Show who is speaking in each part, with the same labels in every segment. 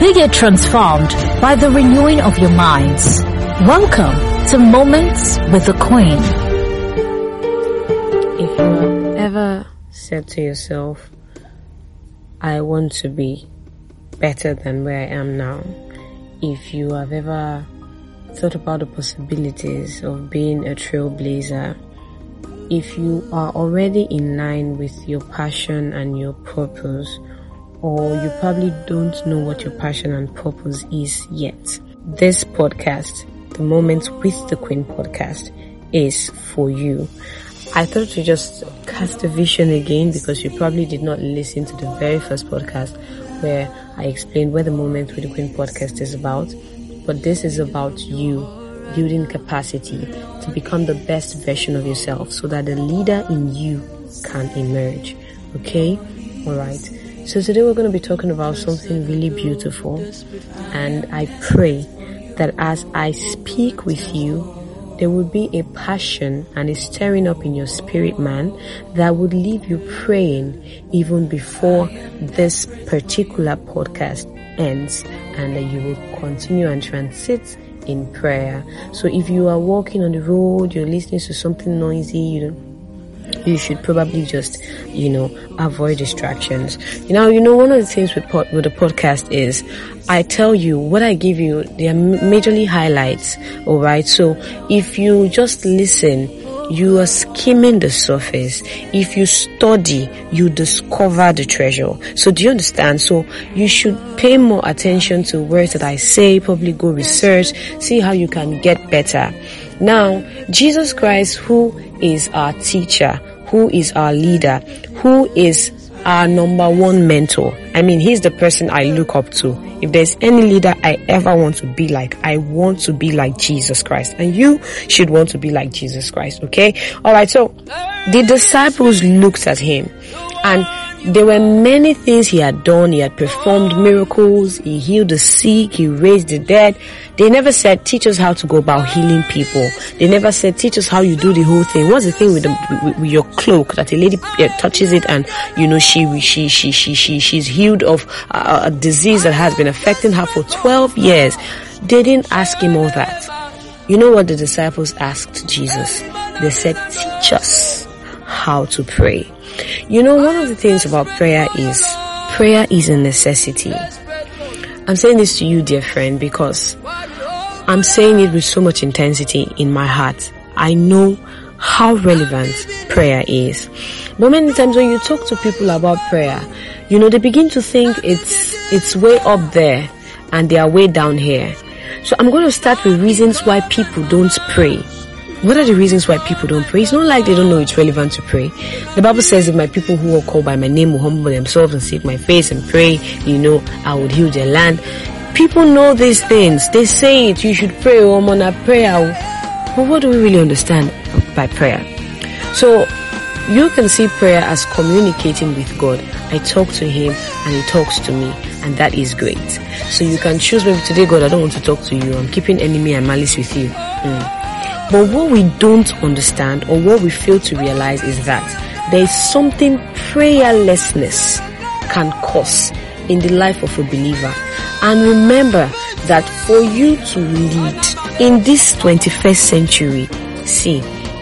Speaker 1: Be get transformed by the renewing of your minds. Welcome to Moments with the Queen.
Speaker 2: If you ever said to yourself, I want to be better than where I am now, if you have ever thought about the possibilities of being a trailblazer, if you are already in line with your passion and your purpose, or you probably don't know what your passion and purpose is yet, this podcast, the Moments with the Queen podcast, is for you. I thought to just cast a vision again because you probably did not listen to the very first podcast where I explained what the Moment with the Queen podcast is about. But this is about you building capacity to become the best version of yourself so that the leader in you can emerge. Okay? Alright. So today we're going to be talking about something really beautiful. And I pray that as I speak with you, there would be a passion and a stirring up in your spirit, man, that would leave you praying even before this particular podcast ends and that you will continue and transit in prayer. So if you are walking on the road, you're listening to something noisy, you don't you should probably just, you know, avoid distractions. You know, you know, one of the things with pod, with the podcast is I tell you what I give you, they are majorly highlights. All right. So if you just listen, you are skimming the surface. If you study, you discover the treasure. So do you understand? So you should pay more attention to words that I say, probably go research, see how you can get better. Now, Jesus Christ, who is our teacher, who is our leader, who is our number one mentor. I mean, he's the person I look up to. If there's any leader I ever want to be like, I want to be like Jesus Christ. And you should want to be like Jesus Christ, okay? Alright, so the disciples looked at him and there were many things he had done. He had performed miracles. He healed the sick. He raised the dead. They never said, teach us how to go about healing people. They never said, teach us how you do the whole thing. What's the thing with, the, with, with your cloak that a lady uh, touches it and, you know, she, she, she, she, she, she's healed of uh, a disease that has been affecting her for 12 years. They didn't ask him all that. You know what the disciples asked Jesus? They said, teach us how to pray. You know, one of the things about prayer is prayer is a necessity. I'm saying this to you, dear friend, because I'm saying it with so much intensity in my heart. I know how relevant prayer is. But many times when you talk to people about prayer, you know, they begin to think it's, it's way up there and they are way down here. So I'm going to start with reasons why people don't pray. What are the reasons why people don't pray? It's not like they don't know it's relevant to pray. The Bible says if my people who are called by my name will humble themselves and seek my face and pray, you know, I would heal their land. People know these things. They say it. You should pray, oh man, I pray. But what do we really understand by prayer? So you can see prayer as communicating with God. I talk to Him and He talks to me, and that is great. So you can choose maybe today, God, I don't want to talk to you. I'm keeping enemy and malice with you. Mm. But what we don't understand or what we fail to realize is that there is something prayerlessness can cause in the life of a believer. And remember that for you to lead in this 21st century, see,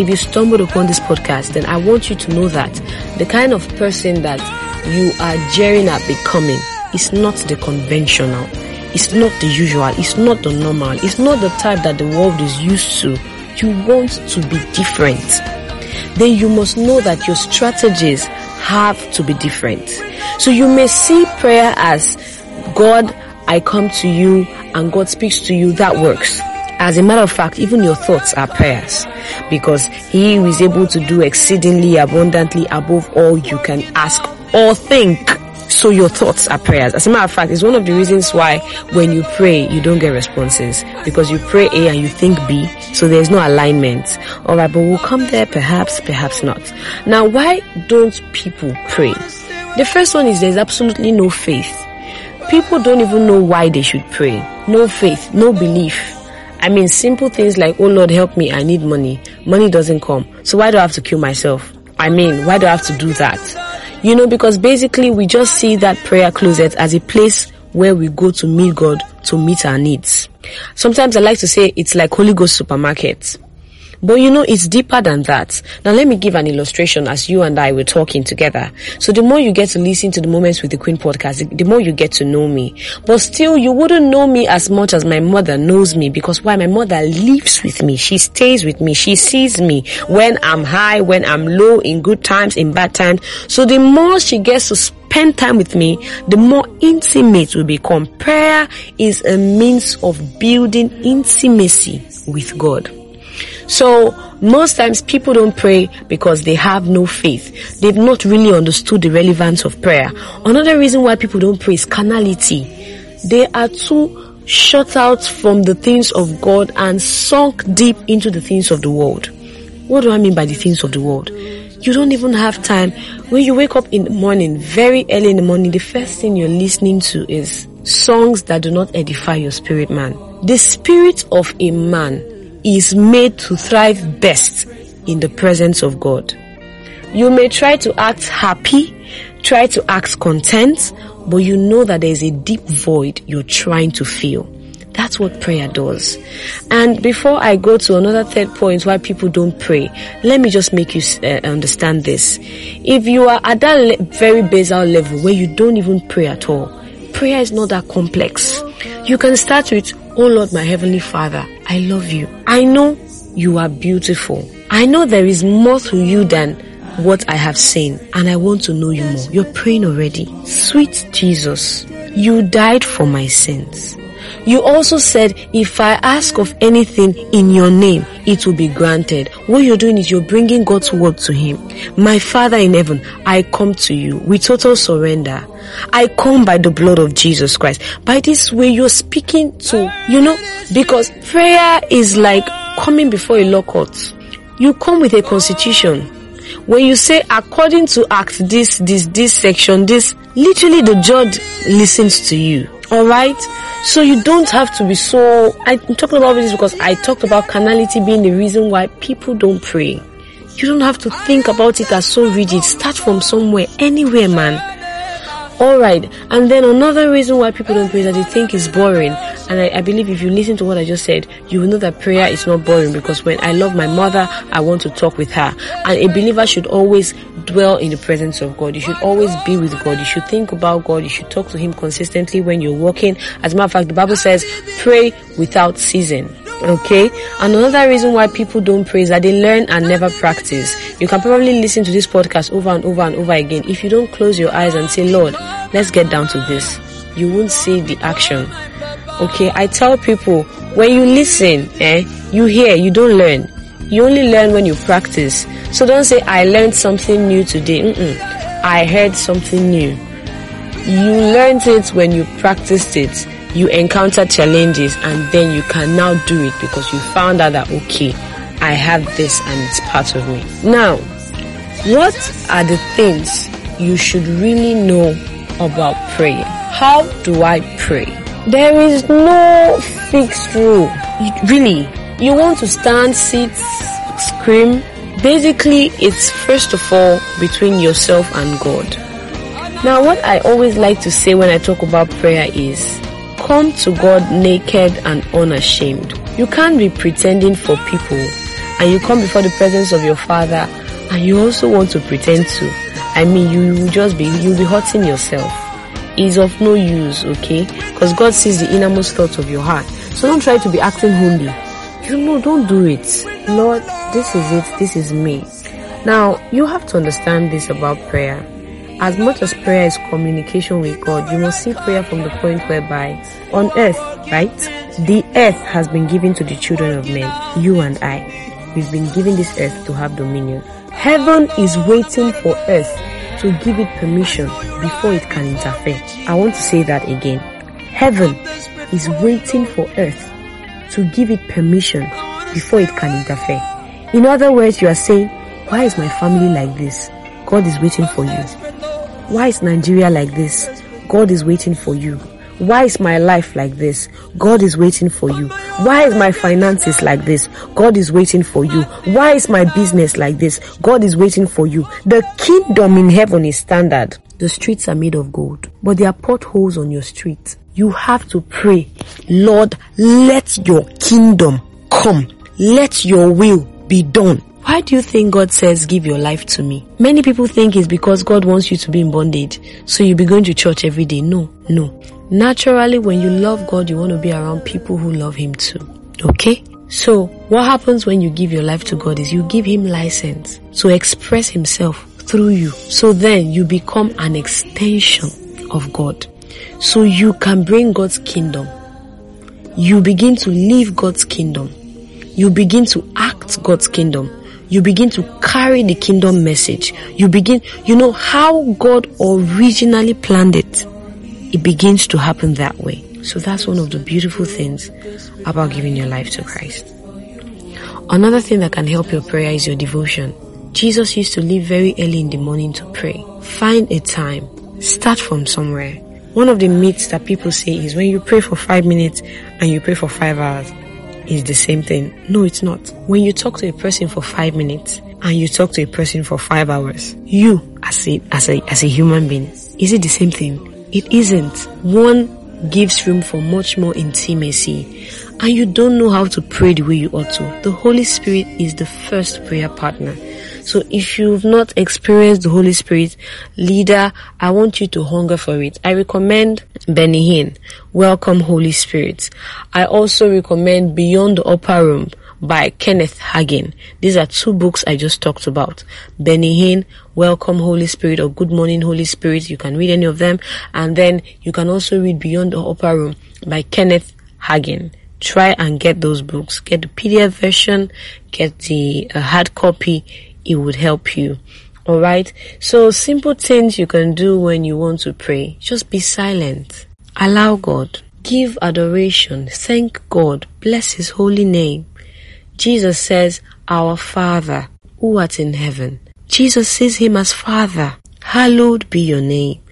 Speaker 2: if you stumbled upon this podcast, then I want you to know that the kind of person that you are jeering at becoming is not the conventional. It's not the usual. It's not the normal. It's not the type that the world is used to you want to be different, then you must know that your strategies have to be different. So you may see prayer as God, I come to you and God speaks to you. That works. As a matter of fact, even your thoughts are prayers because he is able to do exceedingly abundantly above all you can ask or think. So your thoughts are prayers. As a matter of fact, it's one of the reasons why when you pray, you don't get responses because you pray A and you think B. So there's no alignment. Alright, but we'll come there perhaps, perhaps not. Now, why don't people pray? The first one is there's absolutely no faith. People don't even know why they should pray. No faith, no belief. I mean, simple things like, oh Lord, help me, I need money. Money doesn't come. So why do I have to kill myself? I mean, why do I have to do that? You know, because basically we just see that prayer closet as a place where we go to meet God to meet our needs. Sometimes I like to say it's like Holy Ghost supermarket. But you know, it's deeper than that. Now let me give an illustration as you and I were talking together. So the more you get to listen to the Moments with the Queen podcast, the more you get to know me. But still, you wouldn't know me as much as my mother knows me because why? My mother lives with me. She stays with me. She sees me when I'm high, when I'm low, in good times, in bad times. So the more she gets to spend time with me, the more intimate we become. Prayer is a means of building intimacy with God. So most times people don't pray because they have no faith. They've not really understood the relevance of prayer. Another reason why people don't pray is carnality. They are too shut out from the things of God and sunk deep into the things of the world. What do I mean by the things of the world? You don't even have time. When you wake up in the morning, very early in the morning, the first thing you're listening to is songs that do not edify your spirit man. The spirit of a man is made to thrive best in the presence of God. You may try to act happy, try to act content, but you know that there is a deep void you're trying to fill. That's what prayer does. And before I go to another third point why people don't pray, let me just make you uh, understand this. If you are at that le- very basal level where you don't even pray at all, prayer is not that complex. You can start with, Oh Lord, my Heavenly Father, I love you. I know you are beautiful. I know there is more to you than what I have seen and I want to know you more. You're praying already. Sweet Jesus, you died for my sins. You also said, if I ask of anything in your name, it will be granted. What you're doing is you're bringing God's word to Him. My Father in heaven, I come to you with total surrender. I come by the blood of Jesus Christ. By this way, you're speaking to, you know, because prayer is like coming before a law court. You come with a constitution. When you say according to act this, this, this section, this, literally the judge listens to you. Alright? So you don't have to be so, I'm talking about this because I talked about carnality being the reason why people don't pray. You don't have to think about it as so rigid. Start from somewhere, anywhere, man. Alright, and then another reason why people don't pray is that they think it's boring. And I, I, believe if you listen to what I just said, you will know that prayer is not boring because when I love my mother, I want to talk with her. And a believer should always dwell in the presence of God. You should always be with God. You should think about God. You should talk to Him consistently when you're walking. As a matter of fact, the Bible says, pray without ceasing. Okay? And another reason why people don't pray is that they learn and never practice. You can probably listen to this podcast over and over and over again. If you don't close your eyes and say, Lord, let's get down to this, you won't see the action. Okay? I tell people, when you listen, eh, you hear, you don't learn. You only learn when you practice. So don't say, I learned something new today. Mm-mm. I heard something new. You learned it when you practiced it you encounter challenges and then you can now do it because you found out that okay i have this and it's part of me. Now what are the things you should really know about prayer? how do i pray? There is no fixed rule. Really you want to stand sit scream. Basically it's first of all between yourself and god. Now what i always like to say when i talk about prayer is come to God naked and unashamed. You can't be pretending for people and you come before the presence of your father and you also want to pretend to. I mean, you will just be, you'll be hurting yourself. It's of no use, okay? Because God sees the innermost thoughts of your heart. So don't try to be acting holy. You know, don't do it. Lord, this is it. This is me. Now, you have to understand this about prayer. As much as prayer is communication with God, you must see prayer from the point whereby on earth, right? The earth has been given to the children of men, you and I. We've been given this earth to have dominion. Heaven is waiting for earth to give it permission before it can interfere. I want to say that again. Heaven is waiting for earth to give it permission before it can interfere. In other words, you are saying, why is my family like this? God is waiting for you. Why is Nigeria like this? God is waiting for you. Why is my life like this? God is waiting for you. Why is my finances like this? God is waiting for you. Why is my business like this? God is waiting for you. The kingdom in heaven is standard. the streets are made of gold, but there are potholes on your street. You have to pray, Lord, let your kingdom come. Let your will be done. Why do you think God says, give your life to me? Many people think it's because God wants you to be in bondage. So you'll be going to church every day. No, no. Naturally, when you love God, you want to be around people who love Him too. Okay? So, what happens when you give your life to God is you give Him license to express Himself through you. So then you become an extension of God. So you can bring God's kingdom. You begin to live God's kingdom. You begin to act God's kingdom. You begin to carry the kingdom message. You begin, you know how God originally planned it. It begins to happen that way. So that's one of the beautiful things about giving your life to Christ. Another thing that can help your prayer is your devotion. Jesus used to leave very early in the morning to pray. Find a time. Start from somewhere. One of the myths that people say is when you pray for five minutes and you pray for five hours, is the same thing. No, it's not. When you talk to a person for five minutes and you talk to a person for five hours, you as a, as a, as a human being, is it the same thing? It isn't. One gives room for much more intimacy and you don't know how to pray the way you ought to. The Holy Spirit is the first prayer partner. So if you've not experienced the Holy Spirit, leader, I want you to hunger for it. I recommend Benny Hinn, Welcome Holy Spirit. I also recommend Beyond the Upper Room by Kenneth Hagin. These are two books I just talked about. Benny Hinn, Welcome Holy Spirit or Good Morning Holy Spirit. You can read any of them. And then you can also read Beyond the Upper Room by Kenneth Hagin try and get those books. Get the PDF version, get the uh, hard copy it would help you. Alright? So simple things you can do when you want to pray. Just be silent. Allow God. Give adoration. Thank God. Bless His holy name. Jesus says, Our Father, who art in heaven. Jesus sees Him as Father. Hallowed be your name.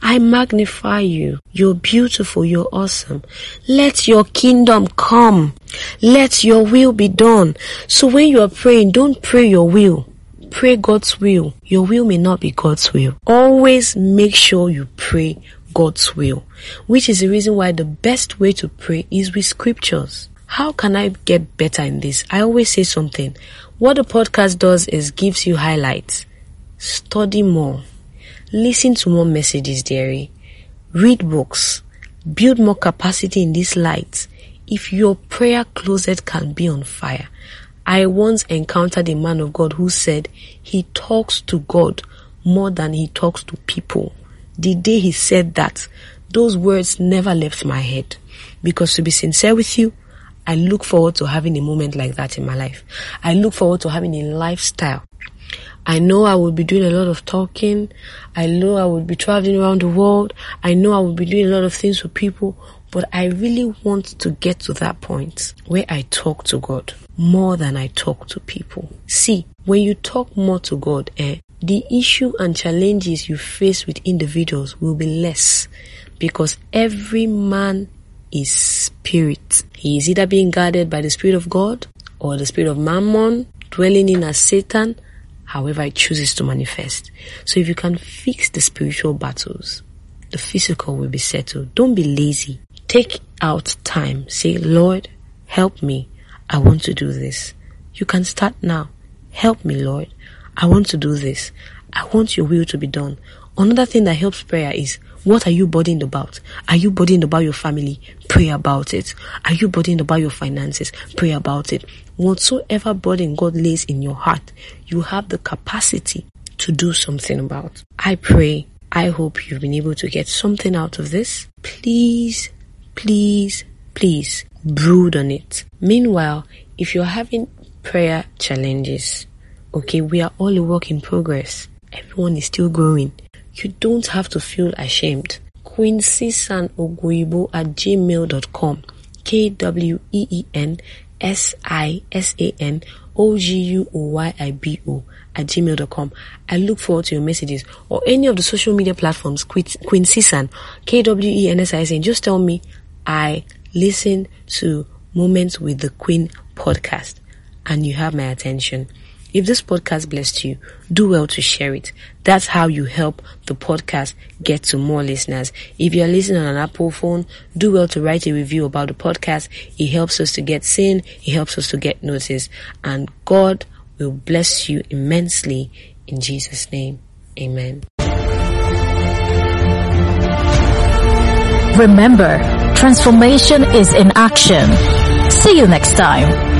Speaker 2: I magnify you. You're beautiful. You're awesome. Let your kingdom come. Let your will be done. So when you are praying, don't pray your will pray God's will. Your will may not be God's will. Always make sure you pray God's will, which is the reason why the best way to pray is with scriptures. How can I get better in this? I always say something. What the podcast does is gives you highlights. Study more. Listen to more messages, dearie. Read books. Build more capacity in this light. If your prayer closet can be on fire, I once encountered a man of God who said he talks to God more than he talks to people. The day he said that, those words never left my head. Because to be sincere with you, I look forward to having a moment like that in my life. I look forward to having a lifestyle. I know I will be doing a lot of talking. I know I will be traveling around the world. I know I will be doing a lot of things for people, but I really want to get to that point where I talk to God more than I talk to people. See, when you talk more to God, eh, the issue and challenges you face with individuals will be less because every man is spirit. He is either being guarded by the spirit of God or the spirit of mammon dwelling in as Satan, however it chooses to manifest. So if you can fix the spiritual battles, the physical will be settled. Don't be lazy. Take out time. Say, Lord, help me. I want to do this. You can start now. Help me, Lord. I want to do this. I want your will to be done. Another thing that helps prayer is what are you burdened about? Are you burdened about your family? Pray about it. Are you burdened about your finances? Pray about it. Whatsoever burden God lays in your heart, you have the capacity to do something about. I pray, I hope you've been able to get something out of this. Please please, please brood on it. Meanwhile, if you're having prayer challenges, okay, we are all a work in progress. Everyone is still growing. You don't have to feel ashamed. Kweensisan Oguoyibo at gmail.com. K W E E N S I S A N O G U O Y I B O at gmail.com. I look forward to your messages or any of the social media platforms, Kween Sisan, K W E N S I S A N. Just tell me I listen to Moments with the Queen podcast and you have my attention. If this podcast blessed you, do well to share it. That's how you help the podcast get to more listeners. If you're listening on an Apple phone, do well to write a review about the podcast. It helps us to get seen. It helps us to get noticed. And God will bless you immensely in Jesus' name. Amen.
Speaker 1: Remember, transformation is in action. See you next time.